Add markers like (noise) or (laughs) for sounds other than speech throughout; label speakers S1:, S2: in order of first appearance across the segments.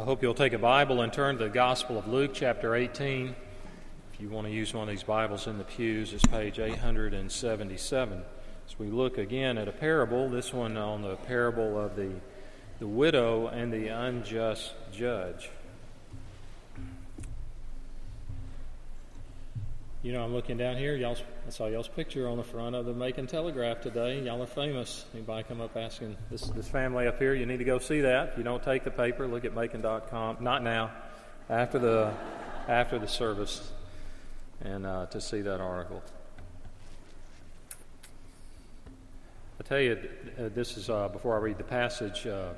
S1: I hope you'll take a Bible and turn to the Gospel of Luke, chapter 18. If you want to use one of these Bibles in the pews, it's page 877. As we look again at a parable, this one on the parable of the, the widow and the unjust judge. You know, I'm looking down here. Y'all, I saw y'all's picture on the front of the Macon Telegraph today. Y'all are famous. Anybody come up asking this this family up here? You need to go see that. If you don't take the paper, look at Macon.com. Not now, after the after the service, and uh, to see that article. I tell you, uh, this is uh, before I read the passage. Uh,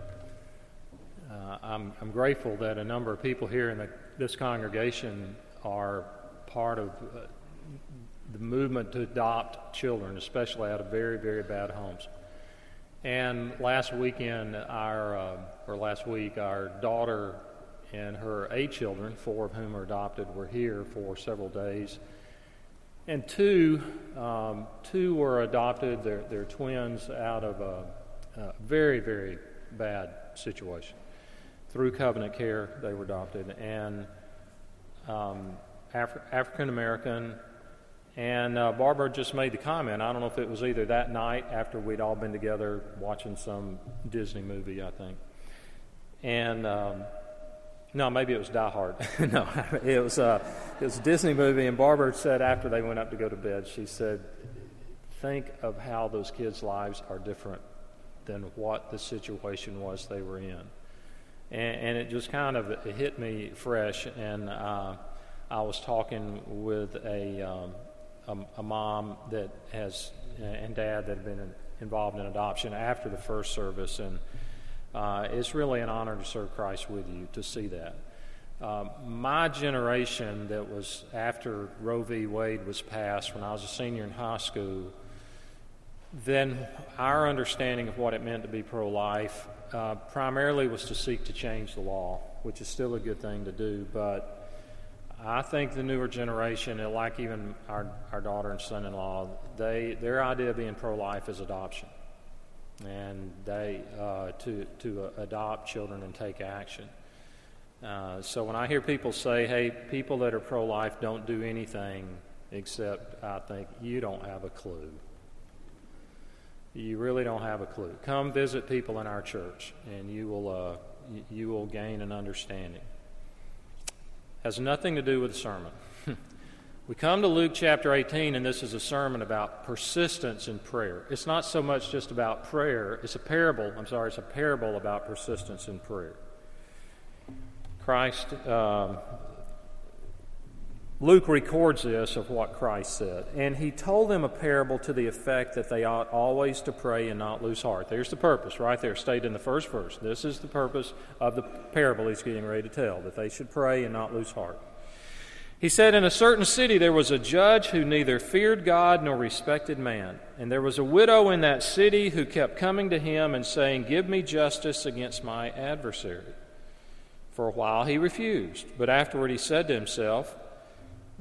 S1: uh, I'm, I'm grateful that a number of people here in the, this congregation are part of uh, the movement to adopt children, especially out of very, very bad homes. And last weekend, our uh, or last week, our daughter and her eight children, four of whom are adopted, were here for several days. And two, um, two were adopted. They're, they're twins out of a, a very, very bad situation. Through covenant care, they were adopted, and um, Afri- African American. And uh, Barbara just made the comment. I don't know if it was either that night after we'd all been together watching some Disney movie, I think. And um, no, maybe it was Die Hard. (laughs) no, it was uh, it was a Disney movie. And Barbara said after they went up to go to bed, she said, "Think of how those kids' lives are different than what the situation was they were in." And, and it just kind of hit me fresh. And uh, I was talking with a, um, a, a, mom that has, and dad that have been involved in adoption after the first service, and uh, it's really an honor to serve Christ with you to see that. Uh, my generation, that was after Roe v. Wade was passed, when I was a senior in high school, then our understanding of what it meant to be pro life uh, primarily was to seek to change the law, which is still a good thing to do, but I think the newer generation, like even our, our daughter and son in law, they, their idea of being pro life is adoption. And they, uh, to, to adopt children and take action. Uh, so when I hear people say, hey, people that are pro life don't do anything except, I think, you don't have a clue. You really don't have a clue. Come visit people in our church, and you will, uh, you will gain an understanding has nothing to do with the sermon. (laughs) we come to Luke chapter 18, and this is a sermon about persistence in prayer. It's not so much just about prayer, it's a parable. I'm sorry, it's a parable about persistence in prayer. Christ, um, Luke records this of what Christ said. And he told them a parable to the effect that they ought always to pray and not lose heart. There's the purpose right there, stated in the first verse. This is the purpose of the parable he's getting ready to tell, that they should pray and not lose heart. He said, In a certain city there was a judge who neither feared God nor respected man. And there was a widow in that city who kept coming to him and saying, Give me justice against my adversary. For a while he refused, but afterward he said to himself,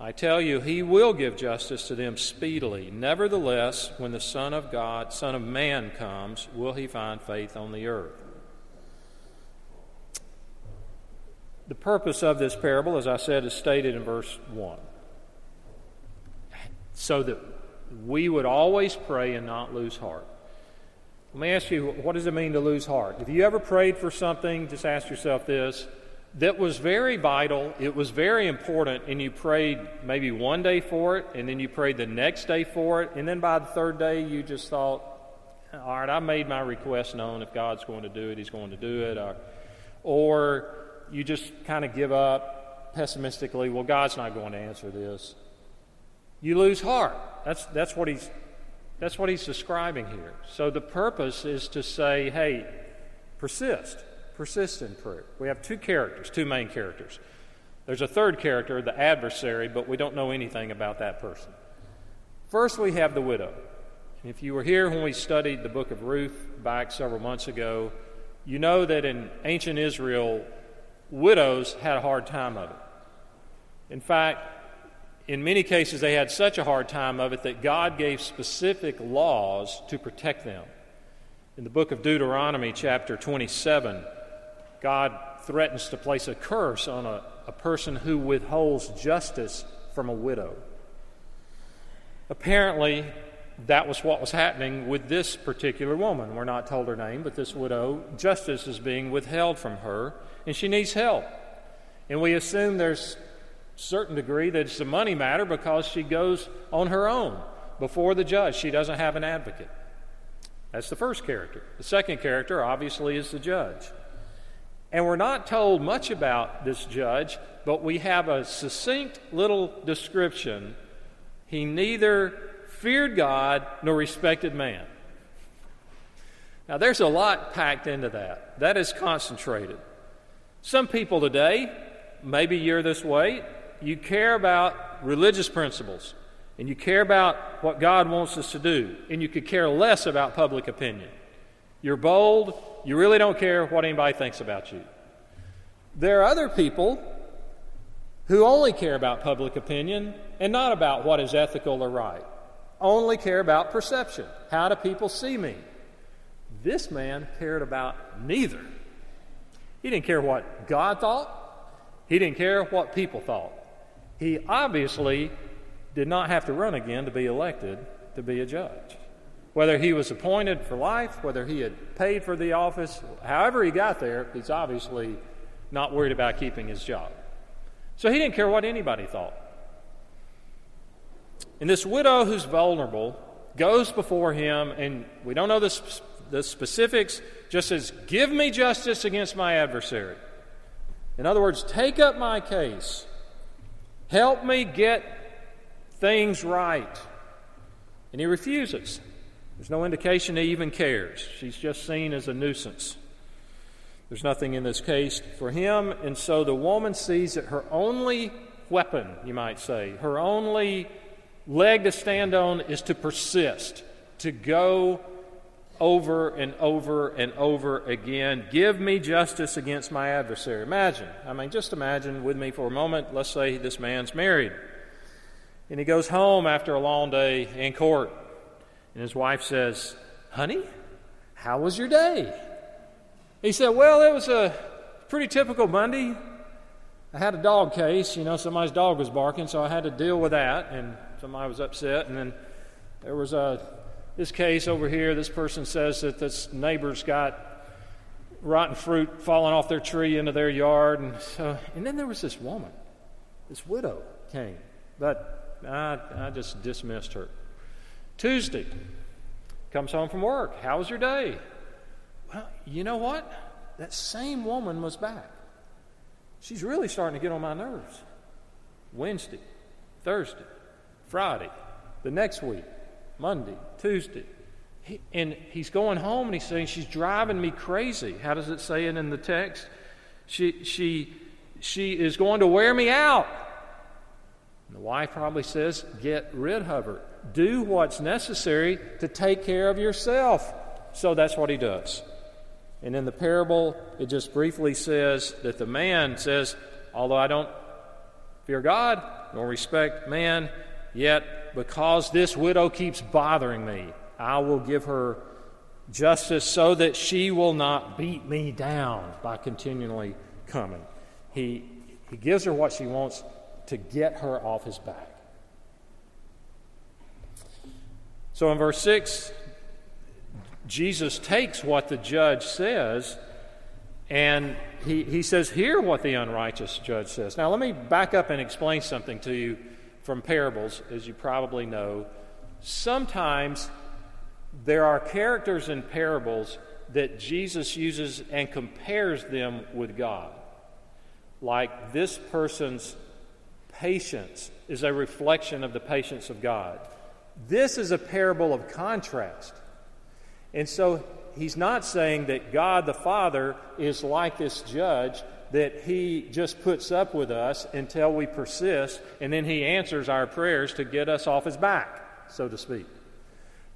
S1: I tell you, he will give justice to them speedily. Nevertheless, when the Son of God, Son of Man comes, will he find faith on the earth? The purpose of this parable, as I said, is stated in verse 1. So that we would always pray and not lose heart. Let me ask you, what does it mean to lose heart? If you ever prayed for something, just ask yourself this that was very vital, it was very important, and you prayed maybe one day for it, and then you prayed the next day for it, and then by the third day you just thought, all right, I made my request known. If God's going to do it, He's going to do it. Or, or you just kind of give up pessimistically, well, God's not going to answer this. You lose heart. That's, that's, what he's, that's what he's describing here. So the purpose is to say, hey, persist persist in prayer. We have two characters, two main characters There's a third character, the adversary, but we don't know anything about that person. First, we have the widow. If you were here when we studied the book of Ruth back several months ago, you know that in ancient Israel, widows had a hard time of it. In fact, in many cases, they had such a hard time of it that God gave specific laws to protect them. In the book of Deuteronomy, chapter 27, God threatens to place a curse on a, a person who withholds justice from a widow. Apparently, that was what was happening with this particular woman. We're not told her name, but this widow, justice is being withheld from her, and she needs help. And we assume there's certain degree that it's a money matter because she goes on her own before the judge. She doesn't have an advocate. That's the first character. The second character, obviously, is the judge. And we're not told much about this judge, but we have a succinct little description. He neither feared God nor respected man. Now, there's a lot packed into that. That is concentrated. Some people today, maybe you're this way, you care about religious principles and you care about what God wants us to do, and you could care less about public opinion. You're bold, you really don't care what anybody thinks about you. There are other people who only care about public opinion and not about what is ethical or right, only care about perception. How do people see me? This man cared about neither. He didn't care what God thought, he didn't care what people thought. He obviously did not have to run again to be elected to be a judge. Whether he was appointed for life, whether he had paid for the office, however he got there, he's obviously not worried about keeping his job. So he didn't care what anybody thought. And this widow who's vulnerable goes before him, and we don't know the, the specifics, just says, Give me justice against my adversary. In other words, take up my case. Help me get things right. And he refuses. There's no indication he even cares. She's just seen as a nuisance. There's nothing in this case for him, and so the woman sees that her only weapon, you might say, her only leg to stand on is to persist, to go over and over and over again. Give me justice against my adversary. Imagine, I mean, just imagine with me for a moment, let's say this man's married. And he goes home after a long day in court. And his wife says, Honey, how was your day? He said, Well, it was a pretty typical Monday. I had a dog case. You know, somebody's dog was barking, so I had to deal with that. And somebody was upset. And then there was a, this case over here. This person says that this neighbor's got rotten fruit falling off their tree into their yard. And, so, and then there was this woman, this widow came. But I, I just dismissed her. Tuesday, comes home from work. How was your day? Well, you know what? That same woman was back. She's really starting to get on my nerves. Wednesday, Thursday, Friday, the next week, Monday, Tuesday. He, and he's going home and he's saying, She's driving me crazy. How does it say it in the text? She, she, she is going to wear me out. And the wife probably says, Get rid of her. Do what's necessary to take care of yourself. So that's what he does. And in the parable, it just briefly says that the man says, Although I don't fear God nor respect man, yet because this widow keeps bothering me, I will give her justice so that she will not beat me down by continually coming. He, he gives her what she wants to get her off his back. So in verse 6, Jesus takes what the judge says and he, he says, Hear what the unrighteous judge says. Now, let me back up and explain something to you from parables, as you probably know. Sometimes there are characters in parables that Jesus uses and compares them with God. Like this person's patience is a reflection of the patience of God. This is a parable of contrast. And so he's not saying that God the Father is like this judge, that He just puts up with us until we persist, and then He answers our prayers to get us off His back, so to speak.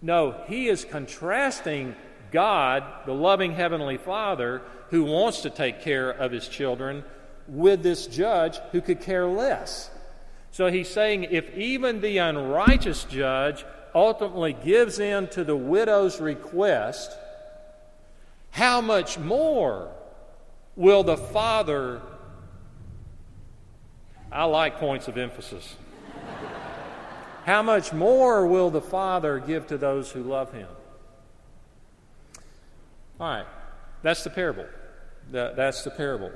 S1: No, He is contrasting God, the loving Heavenly Father, who wants to take care of His children, with this judge who could care less. So He's saying if even the unrighteous judge ultimately gives in to the widow's request, how much more will the Father? I like points of emphasis. How much more will the Father give to those who love Him? All right, that's the parable. that's the parable.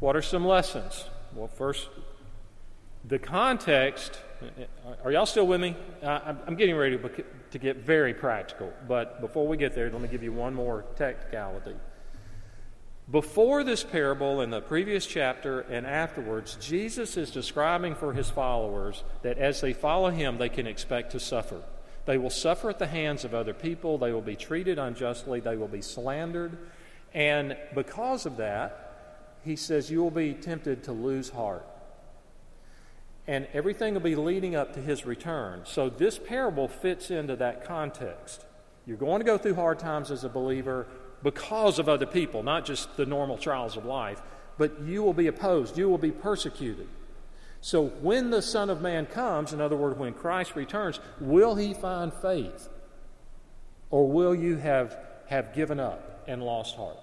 S1: What are some lessons? Well, first, the context are y'all still with me? Uh, I'm getting ready to get very practical, but before we get there, let me give you one more technicality. Before this parable, in the previous chapter and afterwards, Jesus is describing for his followers that as they follow him, they can expect to suffer. They will suffer at the hands of other people, they will be treated unjustly, they will be slandered, and because of that, he says, You will be tempted to lose heart and everything will be leading up to his return. So this parable fits into that context. You're going to go through hard times as a believer because of other people, not just the normal trials of life, but you will be opposed, you will be persecuted. So when the Son of Man comes, in other words, when Christ returns, will he find faith? Or will you have, have given up and lost heart?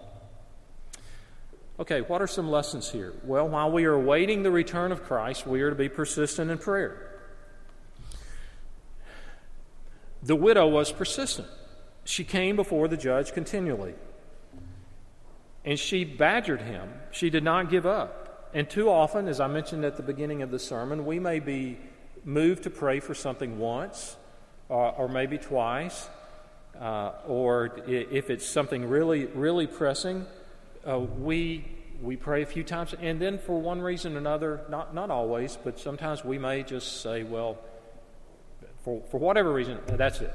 S1: Okay, what are some lessons here? Well, while we are awaiting the return of Christ, we are to be persistent in prayer. The widow was persistent. She came before the judge continually. And she badgered him. She did not give up. And too often, as I mentioned at the beginning of the sermon, we may be moved to pray for something once uh, or maybe twice. Uh, or if it's something really, really pressing, uh, we we pray a few times, and then for one reason or another, not not always, but sometimes we may just say, well, for for whatever reason, that's it.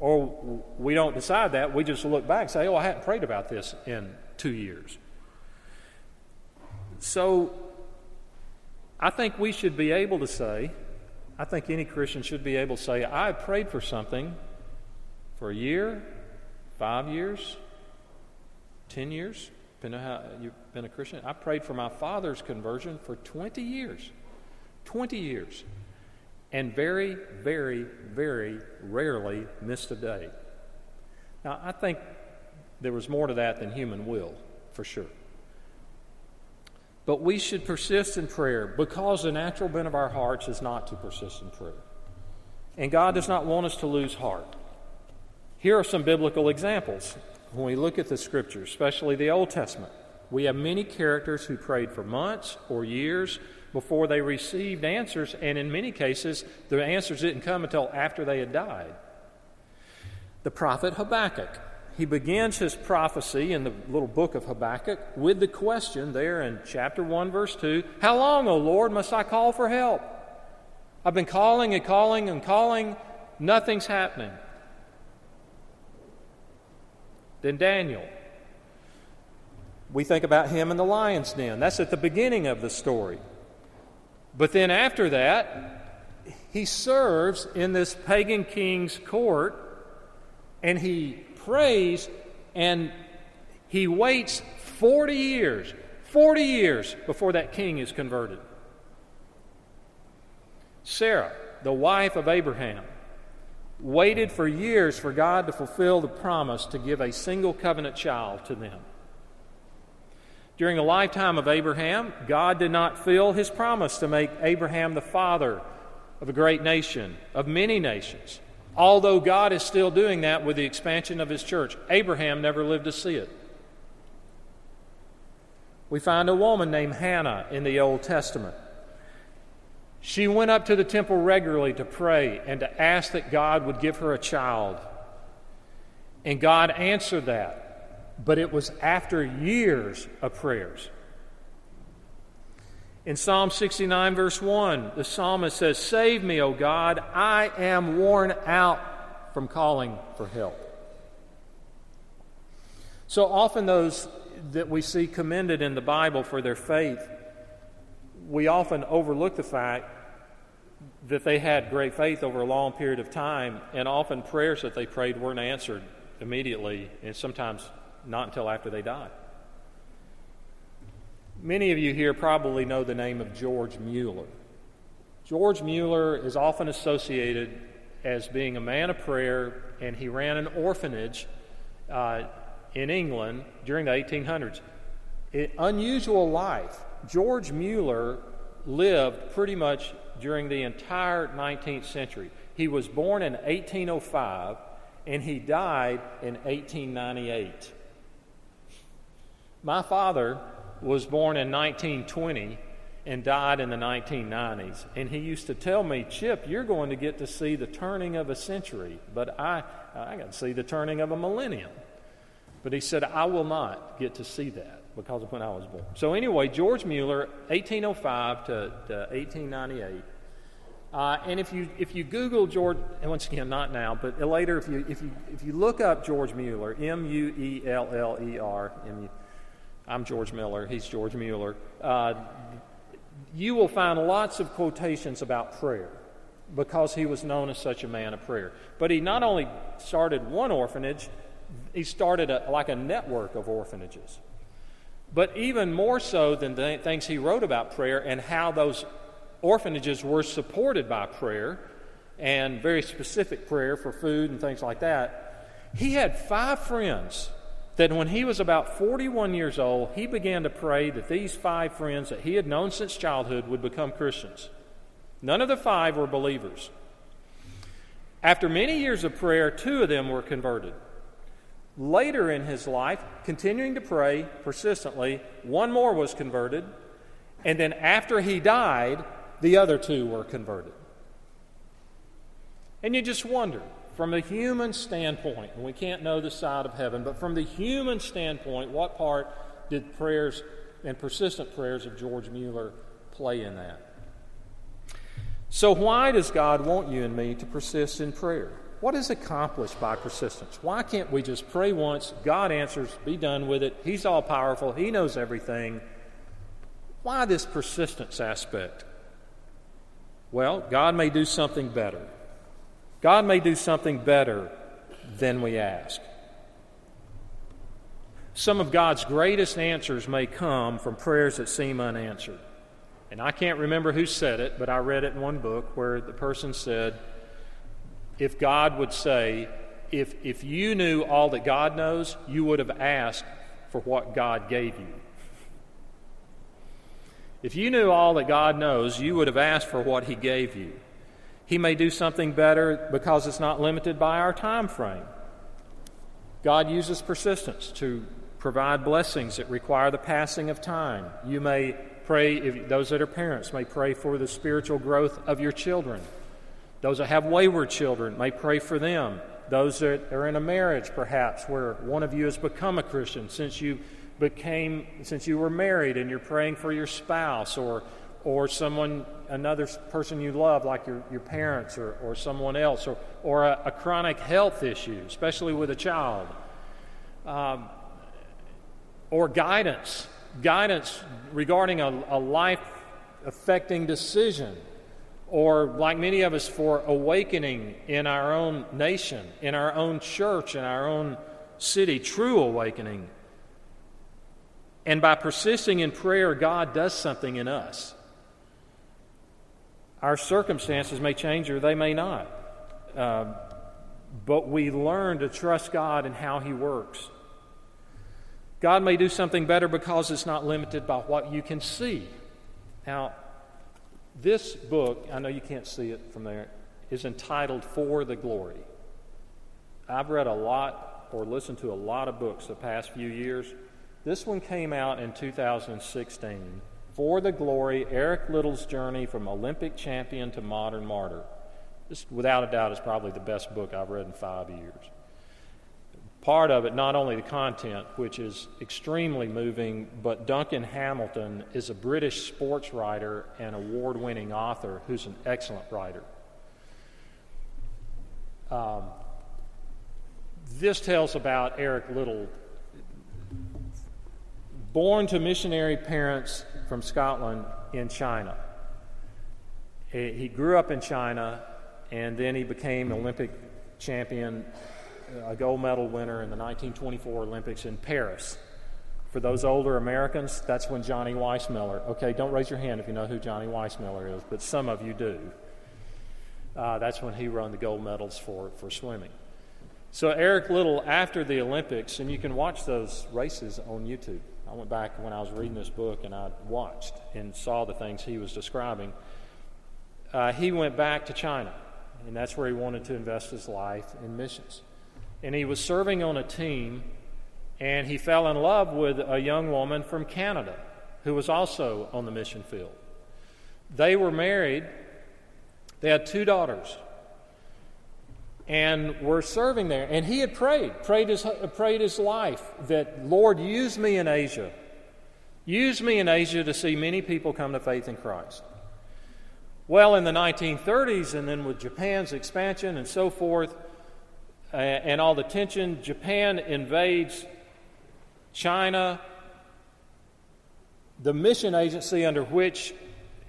S1: Or we don't decide that. We just look back and say, oh, I hadn't prayed about this in two years. So I think we should be able to say, I think any Christian should be able to say, I prayed for something for a year, five years, ten years, depending on how you've been a Christian. I prayed for my father's conversion for 20 years. 20 years. And very, very, very rarely missed a day. Now, I think there was more to that than human will, for sure. But we should persist in prayer because the natural bent of our hearts is not to persist in prayer. And God does not want us to lose heart. Here are some biblical examples when we look at the scriptures, especially the Old Testament, we have many characters who prayed for months or years before they received answers, and in many cases, the answers didn't come until after they had died. The prophet Habakkuk. He begins his prophecy in the little book of Habakkuk with the question there in chapter 1, verse 2 How long, O Lord, must I call for help? I've been calling and calling and calling, nothing's happening. Then Daniel. We think about him in the lion's den. That's at the beginning of the story. But then after that, he serves in this pagan king's court and he prays and he waits 40 years, 40 years before that king is converted. Sarah, the wife of Abraham, waited for years for God to fulfill the promise to give a single covenant child to them. During the lifetime of Abraham, God did not fill his promise to make Abraham the father of a great nation, of many nations. Although God is still doing that with the expansion of his church, Abraham never lived to see it. We find a woman named Hannah in the Old Testament. She went up to the temple regularly to pray and to ask that God would give her a child. And God answered that, but it was after years of prayers. In Psalm 69, verse 1, the psalmist says, Save me, O God, I am worn out from calling for help. So often, those that we see commended in the Bible for their faith, we often overlook the fact that they had great faith over a long period of time, and often prayers that they prayed weren't answered immediately, and sometimes not until after they died. Many of you here probably know the name of George Mueller. George Mueller is often associated as being a man of prayer, and he ran an orphanage uh, in England during the 1800s. It, unusual life. George Mueller lived pretty much during the entire 19th century. He was born in 1805 and he died in 1898. My father was born in 1920 and died in the 1990s. And he used to tell me, Chip, you're going to get to see the turning of a century, but I, I got to see the turning of a millennium. But he said, I will not get to see that because of when I was born. So, anyway, George Mueller, 1805 to, to 1898. Uh, and if you, if you Google George, and (laughs) once again, not now, but later, if you, if you, if you look up George Mueller, M U E L L E R, I'm George Miller, he's George Mueller, uh, you will find lots of quotations about prayer because he was known as such a man of prayer. But he not only started one orphanage, he started a, like a network of orphanages. But even more so than the things he wrote about prayer and how those orphanages were supported by prayer and very specific prayer for food and things like that, he had five friends that when he was about 41 years old, he began to pray that these five friends that he had known since childhood would become Christians. None of the five were believers. After many years of prayer, two of them were converted. Later in his life, continuing to pray persistently, one more was converted. And then after he died, the other two were converted. And you just wonder, from a human standpoint, and we can't know the side of heaven, but from the human standpoint, what part did prayers and persistent prayers of George Mueller play in that? So, why does God want you and me to persist in prayer? What is accomplished by persistence? Why can't we just pray once, God answers, be done with it? He's all powerful, He knows everything. Why this persistence aspect? Well, God may do something better. God may do something better than we ask. Some of God's greatest answers may come from prayers that seem unanswered. And I can't remember who said it, but I read it in one book where the person said, if God would say, if, if you knew all that God knows, you would have asked for what God gave you. If you knew all that God knows, you would have asked for what He gave you. He may do something better because it's not limited by our time frame. God uses persistence to provide blessings that require the passing of time. You may pray, if those that are parents may pray for the spiritual growth of your children. Those that have wayward children may pray for them. Those that are in a marriage, perhaps, where one of you has become a Christian since you became, since you were married and you're praying for your spouse or, or someone, another person you love, like your, your parents or, or someone else, or, or a, a chronic health issue, especially with a child. Um, or guidance, guidance regarding a, a life affecting decision or like many of us, for awakening in our own nation, in our own church, in our own city, true awakening. And by persisting in prayer, God does something in us. Our circumstances may change or they may not. Uh, but we learn to trust God and how He works. God may do something better because it's not limited by what you can see. Now, this book, I know you can't see it from there, is entitled For the Glory. I've read a lot or listened to a lot of books the past few years. This one came out in 2016. For the Glory Eric Liddell's Journey from Olympic Champion to Modern Martyr. This, without a doubt, is probably the best book I've read in five years part of it, not only the content, which is extremely moving, but Duncan Hamilton is a British sports writer and award winning author who's an excellent writer. Um, this tells about Eric Liddell. born to missionary parents from Scotland in China. He grew up in China, and then he became Olympic champion, a gold medal winner in the 1924 Olympics in Paris. For those older Americans, that's when Johnny Weissmuller, okay, don't raise your hand if you know who Johnny Weissmuller is, but some of you do. Uh, that's when he won the gold medals for, for swimming. So, Eric Liddell, after the Olympics, and you can watch those races on YouTube. I went back when I was reading this book and I watched and saw the things he was describing. Uh, he went back to China, and that's where he wanted to invest his life in missions. And he was serving on a team, and he fell in love with a young woman from Canada who was also on the mission field. They were married, they had two daughters and were serving there. And he had prayed, prayed his, prayed his life that, Lord, use me in Asia. Use me in Asia to see many people come to faith in Christ. Well, in the 1930s, and then with Japan's expansion and so forth, and all the tension, Japan invades China. The mission agency under which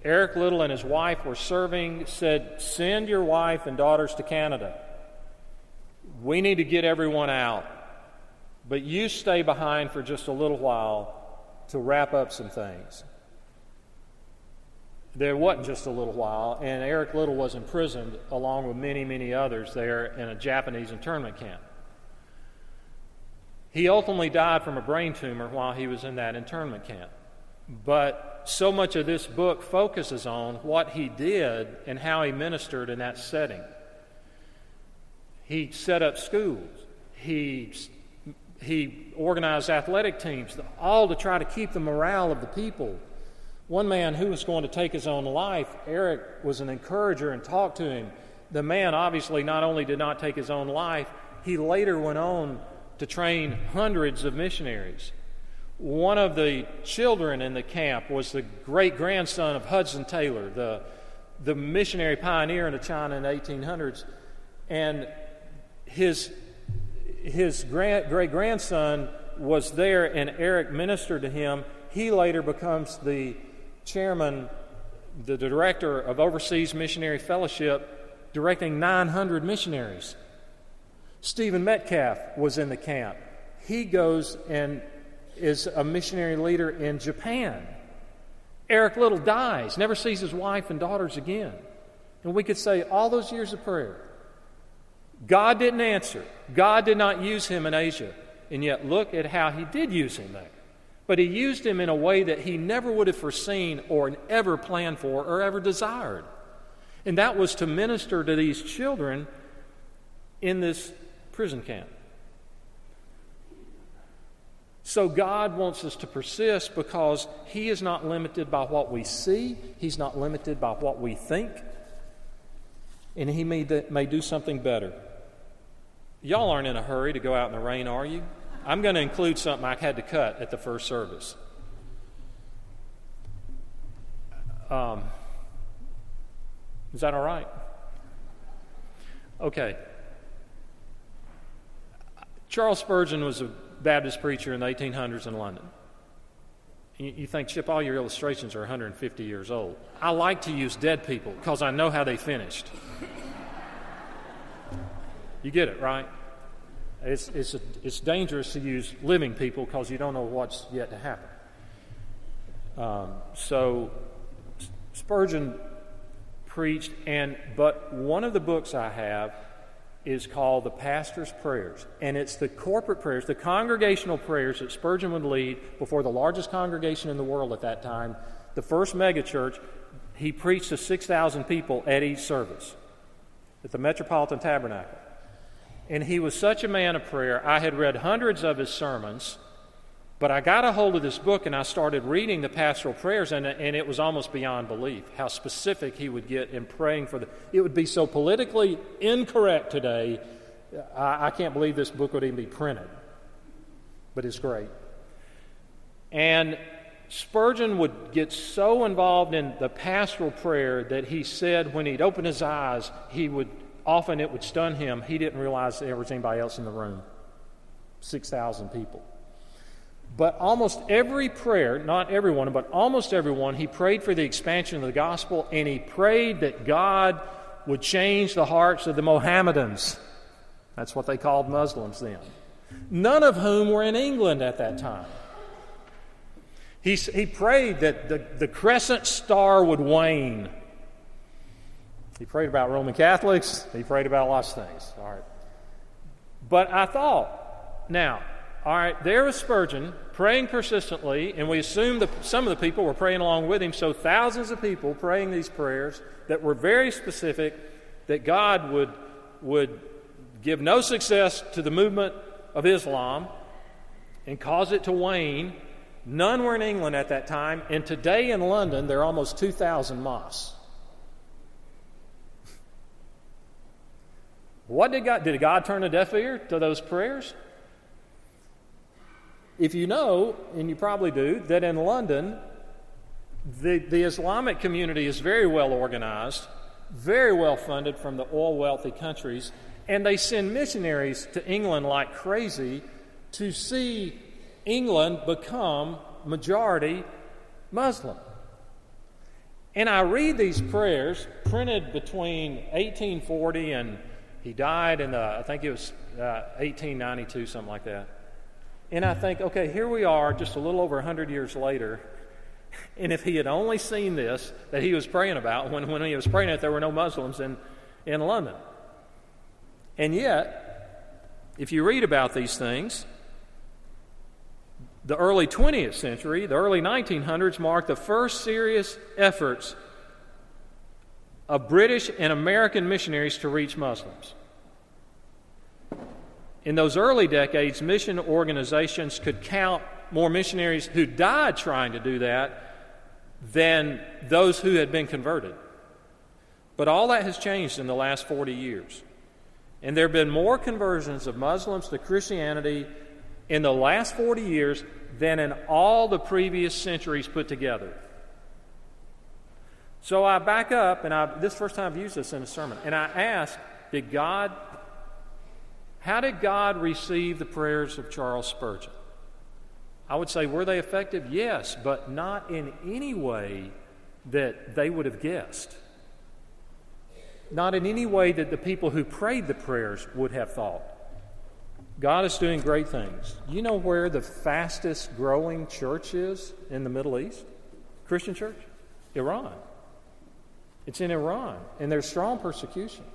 S1: Eric Liddell and his wife were serving said, Send your wife and daughters to Canada. We need to get everyone out, but you stay behind for just a little while to wrap up some things. There wasn't just a little while, and Eric Liddell was imprisoned along with many, many others there in a Japanese internment camp. He ultimately died from a brain tumor while he was in that internment camp. But so much of this book focuses on what he did and how he ministered in that setting. He set up schools. He, he organized athletic teams, all to try to keep the morale of the people. One man who was going to take his own life, Eric was an encourager and talked to him. The man obviously not only did not take his own life, he later went on to train hundreds of missionaries. One of the children in the camp was the great grandson of Hudson Taylor, the, the missionary pioneer into China in the 1800s. And his, his great grandson was there, and Eric ministered to him. He later becomes the chairman, the director of Overseas Missionary Fellowship, directing 900 missionaries. Stephen Metcalf was in the camp. He goes and is a missionary leader in Japan. Eric Liddell dies, never sees his wife and daughters again. And we could say all those years of prayer, God didn't answer. God did not use him in Asia. And yet, look at how he did use him there. But he used him in a way that he never would have foreseen or ever planned for or ever desired. And that was to minister to these children in this prison camp. So God wants us to persist because He is not limited by what we see, He's not limited by what we think, and He may, may do something better. Y'all aren't in a hurry to go out in the rain, are you? I'm going to include something I had to cut at the first service. Um, is that all right? Okay. Charles Spurgeon was a Baptist preacher in the 1800s in London. You, you think, Chip, all your illustrations are 150 years old. I like to use dead people because I know how they finished. You get it, right? It's, it's, a, it's dangerous to use living people because you don't know what's yet to happen. Um, so Spurgeon preached, and but one of the books I have is called the Pastor's Prayers, and it's the corporate prayers, the congregational prayers that Spurgeon would lead before the largest congregation in the world at that time, the first megachurch. He preached to 6,000 people at each service at the Metropolitan Tabernacle. And he was such a man of prayer. I had read hundreds of his sermons, but I got a hold of this book and I started reading the pastoral prayers, and, and it was almost beyond belief how specific he would get in praying for the. It would be so politically incorrect today. I, I can't believe this book would even be printed, but it's great. And Spurgeon would get so involved in the pastoral prayer that he said when he'd open his eyes, he would often it would stun him. He didn't realize there was anybody else in the room 6,000 people. But almost every prayer, not everyone, but almost everyone, he prayed for the expansion of the gospel and he prayed that God would change the hearts of the Mohammedans. That's what they called Muslims then. None of whom were in England at that time. He, he prayed that the, the crescent star would wane. He prayed about Roman Catholics. He prayed about lots of things. All right. But I thought, now, all right, there was Spurgeon praying persistently, and we assume that some of the people were praying along with him, so thousands of people praying these prayers that were very specific that God would, would give no success to the movement of Islam and cause it to wane. None were in England at that time, and today in London there are almost 2,000 mosques. What did God did God turn a deaf ear to those prayers? If you know, and you probably do, that in London, the, the Islamic community is very well organized, very well funded from the oil wealthy countries, and they send missionaries to England like crazy to see England become majority Muslim. And I read these prayers printed between 1840 and he died in the, I think it was uh, 1892, something like that. And I think, okay, here we are just a little over 100 years later. And if he had only seen this that he was praying about, when, when he was praying it, there were no Muslims in, in London. And yet, if you read about these things, the early 20th century, the early 1900s, marked the first serious efforts of British and American missionaries to reach Muslims. In those early decades, mission organizations could count more missionaries who died trying to do that than those who had been converted. But all that has changed in the last 40 years. And there have been more conversions of Muslims to Christianity in the last 40 years than in all the previous centuries put together. So I back up, and I, this first time I've used this in a sermon, and I ask, did God, how did God receive the prayers of Charles Spurgeon? I would say, were they effective? Yes, but not in any way that they would have guessed. Not in any way that the people who prayed the prayers would have thought. God is doing great things. You know where the fastest growing church is in the Middle East? Christian church? Iran. It's in Iran, and there's strong persecution.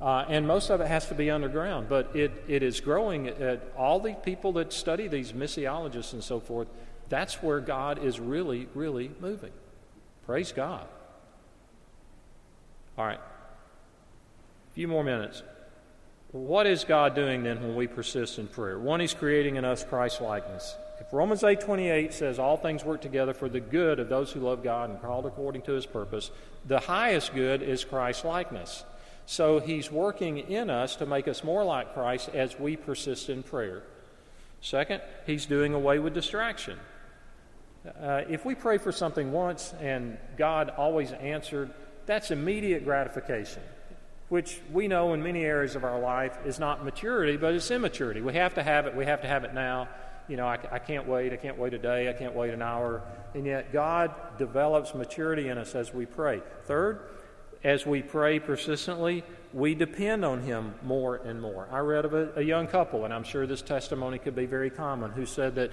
S1: Uh, and most of it has to be underground, but it, it is growing. At all the people that study these missiologists and so forth, that's where God is really, really moving. Praise God. All right. A few more minutes. What is God doing then when we persist in prayer? One, He's creating in us Christ likeness. If Romans 8:28 says all things work together for the good of those who love God and called according to his purpose, the highest good is Christ likeness. So he's working in us to make us more like Christ as we persist in prayer. Second, he's doing away with distraction. Uh, if we pray for something once and God always answered, that's immediate gratification, which we know in many areas of our life is not maturity, but it's immaturity. We have to have it, we have to have it now you know, I, I can't wait, I can't wait a day, I can't wait an hour. And yet, God develops maturity in us as we pray. Third, as we pray persistently, we depend on Him more and more. I read of a, a, young couple, and I'm sure this testimony could be very common, who said that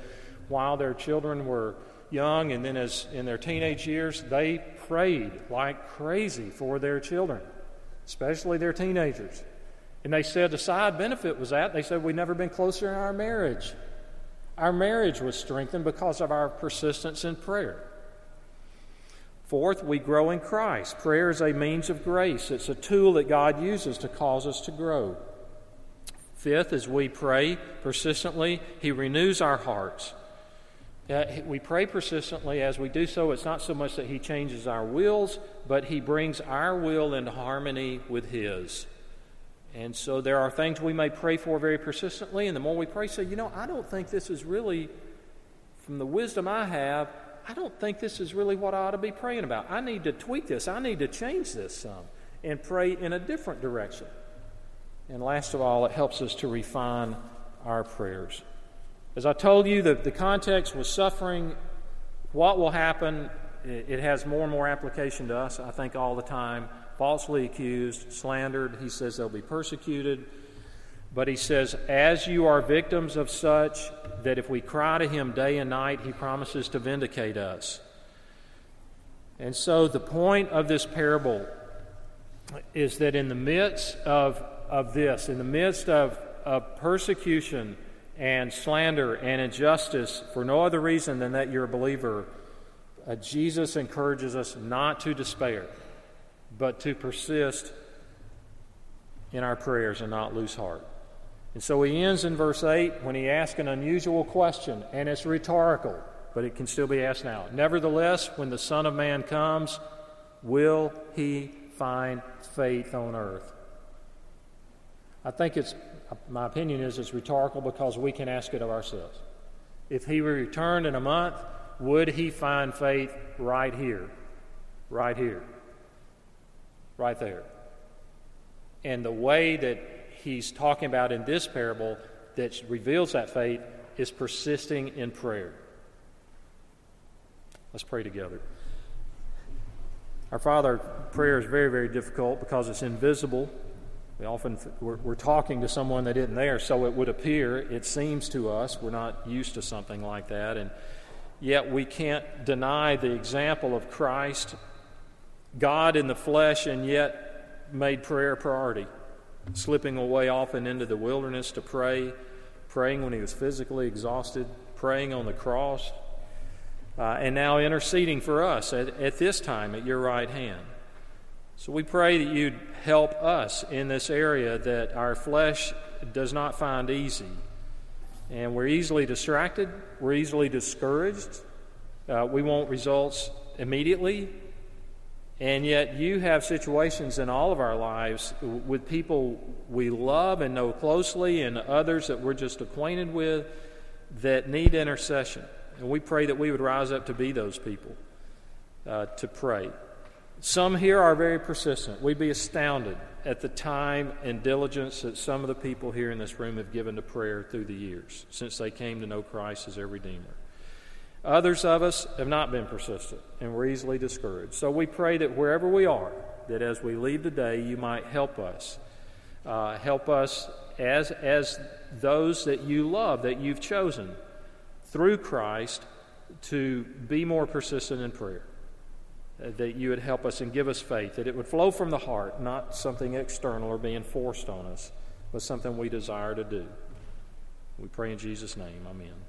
S1: while their children were young and then as in their teenage years, they prayed like crazy for their children, especially their teenagers. And they said the side benefit was that they said we'd never been closer in our marriage. Our marriage was strengthened because of our persistence in prayer. Fourth, we grow in Christ. Prayer is a means of grace, it's a tool that God uses to cause us to grow. Fifth, as we pray persistently, He renews our hearts. Uh, we pray persistently. As we do so, it's not so much that He changes our wills, but He brings our will into harmony with His. And so there are things we may pray for very persistently, and the more we pray, say, you know, I don't think this is really, from the wisdom I have, I don't think this is really what I ought to be praying about. I need to tweak this, I need to change this some, and pray in a different direction. And last of all, it helps us to refine our prayers. As I told you, the, the context was suffering. What will happen? It, it has more and more application to us, I think, all the time. Falsely accused, slandered. He says they'll be persecuted. But he says, as you are victims of such, that if we cry to him day and night, he promises to vindicate us. And so the point of this parable is that in the midst of, of this, in the midst of, of persecution and slander and injustice, for no other reason than that you're a believer, uh, Jesus encourages us not to despair, but to persist in our prayers and not lose heart. And so he ends in verse 8 when he asks an unusual question, and it's rhetorical, but it can still be asked now. Nevertheless, when the Son of Man comes, will he find faith on earth? I think it's, my opinion is it's rhetorical because we can ask it of ourselves. If he returned in a month, would he find faith right here? Right here. Right there. And the way that he's talking about in this parable that reveals that faith is persisting in prayer. Let's pray together. Our Father, prayer is very, very difficult because it's invisible. We often we're, we're, talking to someone that isn't there, so it would appear. It seems to us we're not used to something like that, and yet we can't deny the example of Christ, God in the flesh, and yet made prayer a priority slipping away often into the wilderness to pray, praying when he was physically exhausted, praying on the cross, uh, and now interceding for us at, at this time at your right hand. So we pray that you'd help us in this area that our flesh does not find easy. And we're easily distracted, we're easily discouraged, uh, we want results immediately, and yet, you have situations in all of our lives with people we love and know closely, and others that we're just acquainted with that need intercession. And we pray that we would rise up to be those people uh, to pray. Some here are very persistent. We'd be astounded at the time and diligence that some of the people here in this room have given to prayer through the years since they came to know Christ as their Redeemer. Others of us have not been persistent and we're easily discouraged. So we pray that wherever we are, that as we leave today, you might help us. Uh, help us as, as those that you love, that you've chosen through Christ to be more persistent in prayer. Uh, that you would help us and give us faith, that it would flow from the heart, not something external or being forced on us, but something we desire to do. We pray in Jesus' name. Amen.